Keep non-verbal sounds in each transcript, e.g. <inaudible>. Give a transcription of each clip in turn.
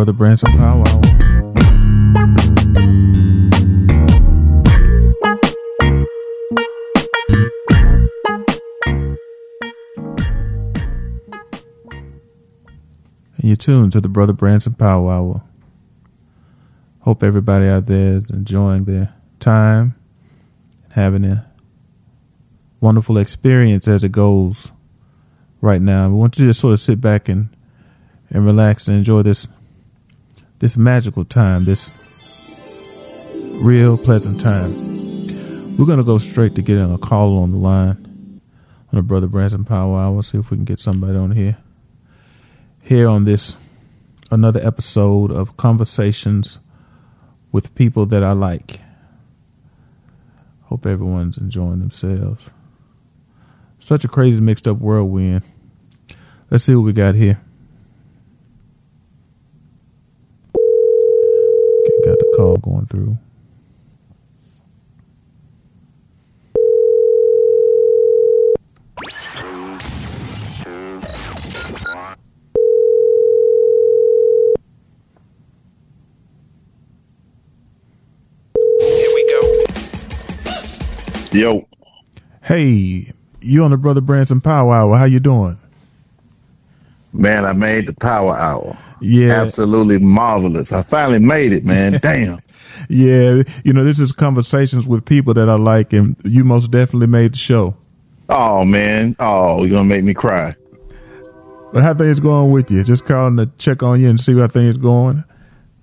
Brother Branson Hour. And you're tuned to the Brother Branson Hour. Hope everybody out there is enjoying their time, having a wonderful experience as it goes right now. We want you to sort of sit back and and relax and enjoy this this magical time, this real pleasant time. We're gonna go straight to getting a call on the line on the Brother Branson Power Hour. See if we can get somebody on here. Here on this another episode of Conversations with People That I Like. Hope everyone's enjoying themselves. Such a crazy mixed up world we're in. Let's see what we got here. Okay, got the call going through. Here we go. Yo, Hey, you on the Brother Branson Power Hour. How you doing? Man, I made the power hour. Yeah. Absolutely marvelous. I finally made it, man. <laughs> Damn. Yeah, you know, this is conversations with people that I like, and you most definitely made the show. Oh man. Oh, you're gonna make me cry. But how things going with you? Just calling to check on you and see how things going.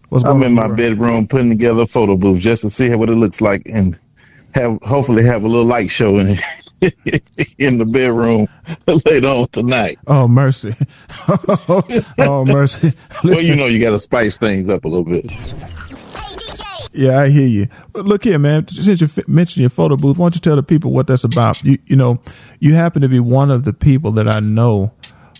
What's going I'm in my bedroom putting together a photo booth just to see what it looks like and have hopefully have a little light show in <laughs> <laughs> in the bedroom <laughs> later on tonight. Oh mercy! <laughs> oh mercy! Well, you know you got to spice things up a little bit. Yeah, I hear you. But look here, man. Since you f- mentioned your photo booth, why don't you tell the people what that's about? You, you know, you happen to be one of the people that I know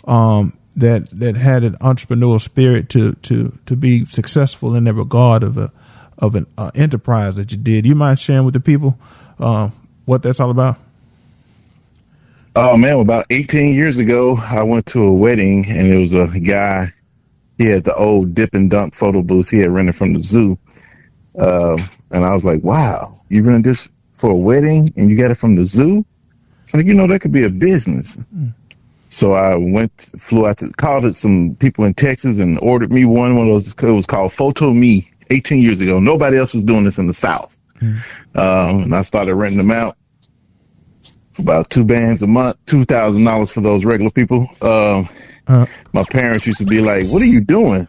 um, that that had an entrepreneurial spirit to to to be successful in that regard of a of an uh, enterprise that you did. You mind sharing with the people uh, what that's all about? Oh man, about 18 years ago, I went to a wedding and it was a guy. He had the old dip and dunk photo booth he had rented from the zoo. Uh, and I was like, wow, you rented this for a wedding and you got it from the zoo? It's like, you know, that could be a business. So I went, flew out to, called it some people in Texas and ordered me one. One of those, it was called Photo Me 18 years ago. Nobody else was doing this in the South. Um, and I started renting them out about two bands a month, two thousand dollars for those regular people. Um, Uh, my parents used to be like, "What are you doing?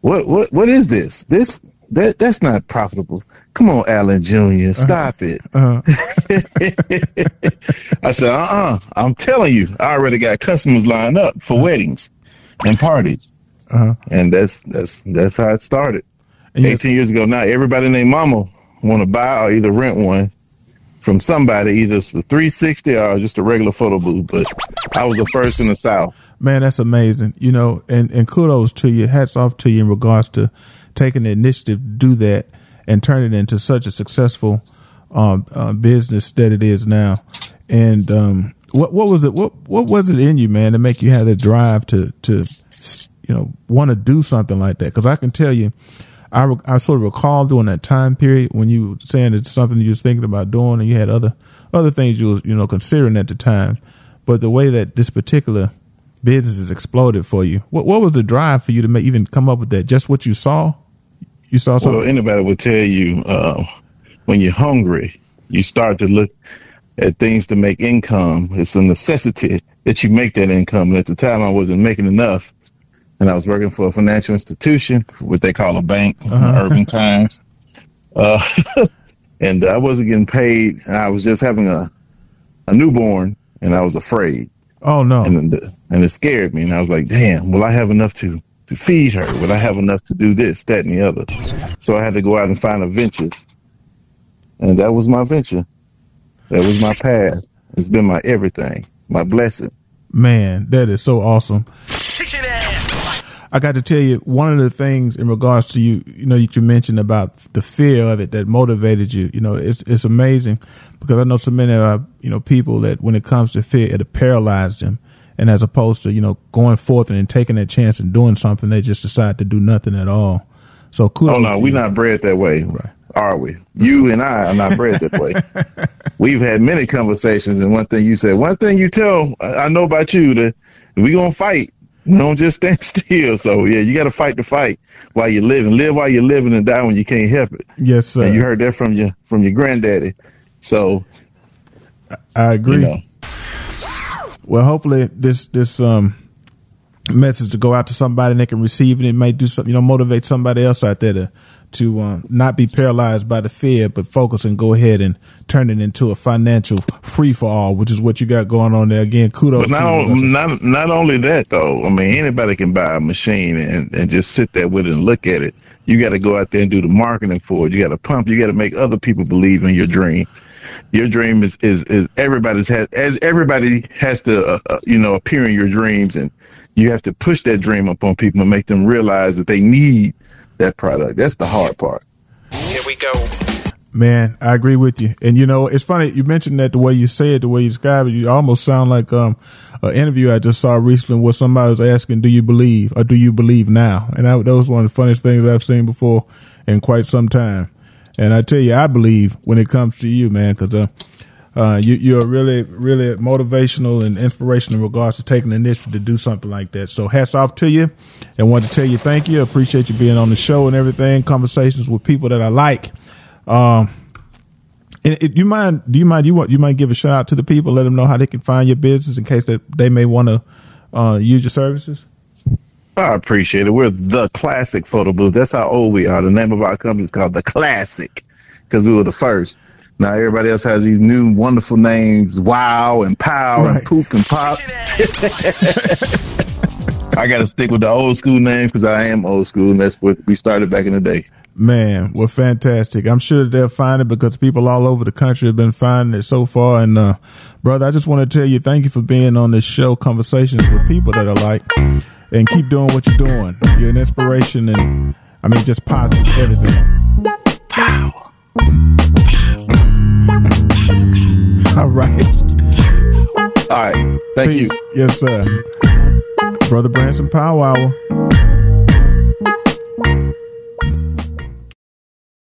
What what what is this? This that that's not profitable. Come on, Alan Jr., stop it." uh, <laughs> I said, "Uh uh-uh. uh, i am telling you, I already got customers lined up for weddings and parties, uh, and that's that's that's how it started." 18 years ago now, everybody named Mama want to buy or either rent one from somebody, either it's the 360 or just a regular photo booth. But I was the first in the South. man, that's amazing. You know, and and kudos to you. Hats off to you in regards to taking the initiative to do that and turn it into such a successful um, uh, business that it is now. And um, what what was it? What what was it in you, man, to make you have that drive to to you know want to do something like that? Because I can tell you. I, I sort of recall during that time period when you were saying it's something you was thinking about doing and you had other other things you was you know considering at the time, but the way that this particular business has exploded for you, what what was the drive for you to make, even come up with that? Just what you saw, you saw Well, anybody would tell you uh, when you're hungry, you start to look at things to make income. It's a necessity that you make that income. And at the time, I wasn't making enough. And I was working for a financial institution, what they call a bank, Urban <laughs> Times. Uh, <laughs> and I wasn't getting paid. I was just having a, a newborn, and I was afraid. oh no, and the, and it scared me. And I was like, "Damn, will I have enough to to feed her? Will I have enough to do this, that, and the other?" So I had to go out and find a venture, and that was my venture. That was my path. It's been my everything, my blessing. man, that is so awesome. I got to tell you, one of the things in regards to you, you know, that you mentioned about the fear of it that motivated you, you know, it's it's amazing because I know so many uh, you know people that when it comes to fear, it paralyzed them, and as opposed to you know going forth and, taking that chance and doing something, they just decide to do nothing at all. So kudos. Oh no, we're not bred that way, Right are we? You and I are not bred that way. <laughs> We've had many conversations, and one thing you said, one thing you tell I I know about you that we gonna fight. Don't just stand <laughs> still. So yeah, you got to fight the fight while you're living. Live while you're living, and die when you can't help it. Yes, sir. And you heard that from your from your granddaddy. So I agree. you know, Well, hopefully this this um message to go out to somebody and they can receive it. It may do something, you know, motivate somebody else out there to to um, not be paralyzed by the fear, but focus and go ahead and turn it into a financial free for all, which is what you got going on there. Again, kudos. But to not, you. not not only that though. I mean, anybody can buy a machine and, and just sit there with it and look at it. You got to go out there and do the marketing for it. You got to pump. You got to make other people believe in your dream. Your dream is is, is everybody's has as everybody has to uh, uh, you know appear in your dreams, and you have to push that dream upon people and make them realize that they need that product. That's the hard part. Here we go. Man, I agree with you. And you know, it's funny you mentioned that the way you say it, the way you describe it, you almost sound like um an interview I just saw recently where somebody was asking, "Do you believe or do you believe now?" And that, that was one of the funniest things I've seen before in quite some time. And I tell you, I believe when it comes to you, man, because uh, uh, you, you're really, really motivational and inspirational in regards to taking the initiative to do something like that. So hats off to you and want to tell you thank you. Appreciate you being on the show and everything, conversations with people that I like. Um, and it, you mind? Do you mind? You want? You might give a shout out to the people, let them know how they can find your business in case that they may want to uh, use your services. I appreciate it. We're the classic photo booth. That's how old we are. The name of our company is called the Classic because we were the first. Now everybody else has these new wonderful names, Wow and Pow Right. and Poop and Pop. I got to stick with the old school names because I am old school, and that's what we started back in the day. Man, well, fantastic. I'm sure that they'll find it because people all over the country have been finding it so far. And, uh, brother, I just want to tell you thank you for being on this show, Conversations with People That I Like, and keep doing what you're doing. You're an inspiration and, I mean, just positive everything. Pow. All right. Thank you. Yes, sir. Brother Branson Power Hour.